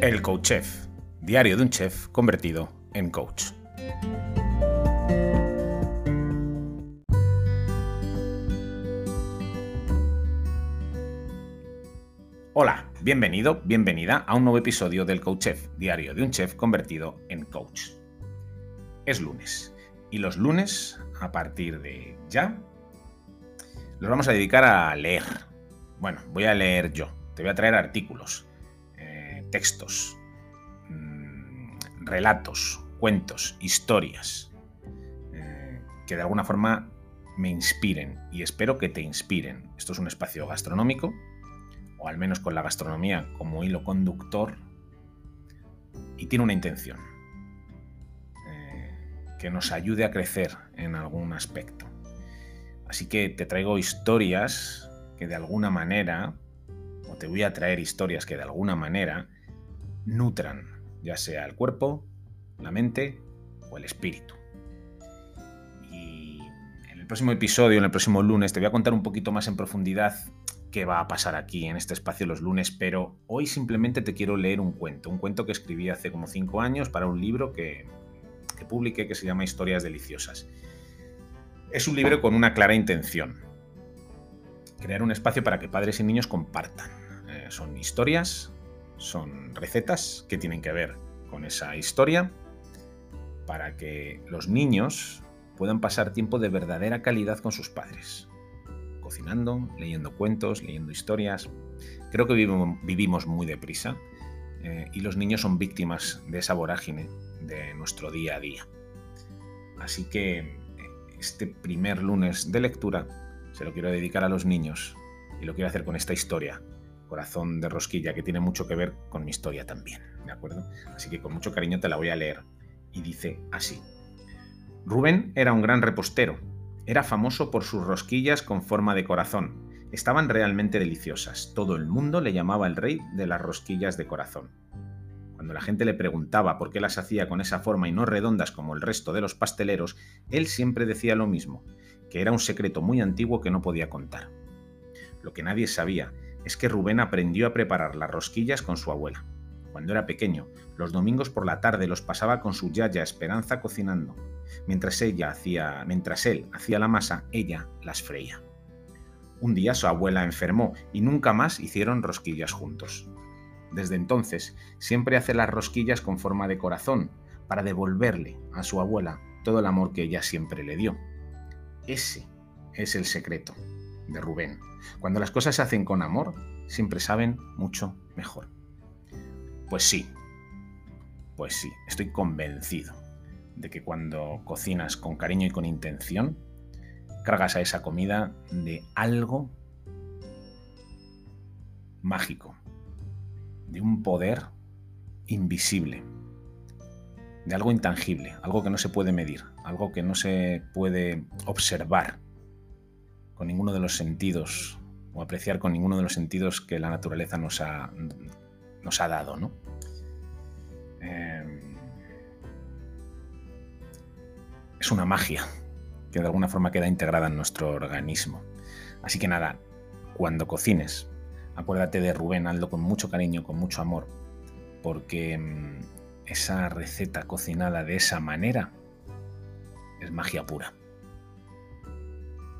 El Coach Chef, diario de un chef convertido en coach. Hola, bienvenido, bienvenida a un nuevo episodio del Coach Chef, diario de un chef convertido en coach. Es lunes y los lunes, a partir de ya, los vamos a dedicar a leer. Bueno, voy a leer yo, te voy a traer artículos, textos, mm, relatos, cuentos, historias, eh, que de alguna forma me inspiren y espero que te inspiren. Esto es un espacio gastronómico, o al menos con la gastronomía como hilo conductor, y tiene una intención, eh, que nos ayude a crecer en algún aspecto. Así que te traigo historias que de alguna manera, o te voy a traer historias que de alguna manera nutran, ya sea el cuerpo, la mente o el espíritu. Y en el próximo episodio, en el próximo lunes, te voy a contar un poquito más en profundidad qué va a pasar aquí en este espacio los lunes, pero hoy simplemente te quiero leer un cuento, un cuento que escribí hace como cinco años para un libro que, que publiqué que se llama Historias Deliciosas. Es un libro con una clara intención. Crear un espacio para que padres y niños compartan. Eh, son historias, son recetas que tienen que ver con esa historia para que los niños puedan pasar tiempo de verdadera calidad con sus padres. Cocinando, leyendo cuentos, leyendo historias. Creo que vivimos, muy deprisa eh, y los niños son víctimas de esa vorágine de nuestro día a día. Así que este primer lunes de lectura se lo quiero dedicar a los niños y lo quiero hacer con esta historia, Corazón de Rosquilla, que tiene mucho que ver con mi historia también, ¿de acuerdo? Así que con mucho cariño te la voy a leer. Y dice así. Rubén era un gran repostero. Era famoso por sus rosquillas con forma de corazón. Estaban realmente deliciosas. Todo el mundo le llamaba el rey de las rosquillas de corazón. Cuando la gente le preguntaba por qué las hacía con esa forma y no redondas como el resto de los pasteleros, él siempre decía lo mismo, que era un secreto muy antiguo que no podía contar. Lo que nadie sabía es que Rubén aprendió a preparar las rosquillas con su abuela. Cuando era pequeño, los domingos por la tarde los pasaba con su yaya Esperanza cocinando. Mientras ella hacía, mientras él hacía la masa, ella las freía. Un día su abuela enfermó y nunca más hicieron rosquillas juntos. Desde entonces, siempre hace las rosquillas con forma de corazón, para devolverle a su abuela todo el amor que ella siempre le dio. Ese es el secreto de Rubén. Cuando las cosas se hacen con amor, siempre saben mucho mejor. Pues sí, pues sí, estoy convencido de que cuando cocinas con cariño y con intención, cargas a esa comida de algo mágico, de un poder invisible, de algo intangible, algo que no se puede medir, algo que no se puede observar con ninguno de los sentidos o apreciar con ninguno de los sentidos que la naturaleza nos ha, nos ha dado. ¿no? Eh, es una magia que de alguna forma queda integrada en nuestro organismo. Así que nada, cuando cocines, acuérdate de Rubén, hazlo con mucho cariño, con mucho amor, porque mm, esa receta cocinada de esa manera es magia pura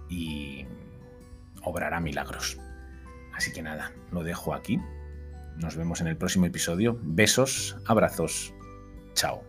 y obrará milagros. Así que nada, lo dejo aquí. Nos vemos en el próximo episodio. Besos, abrazos, chao.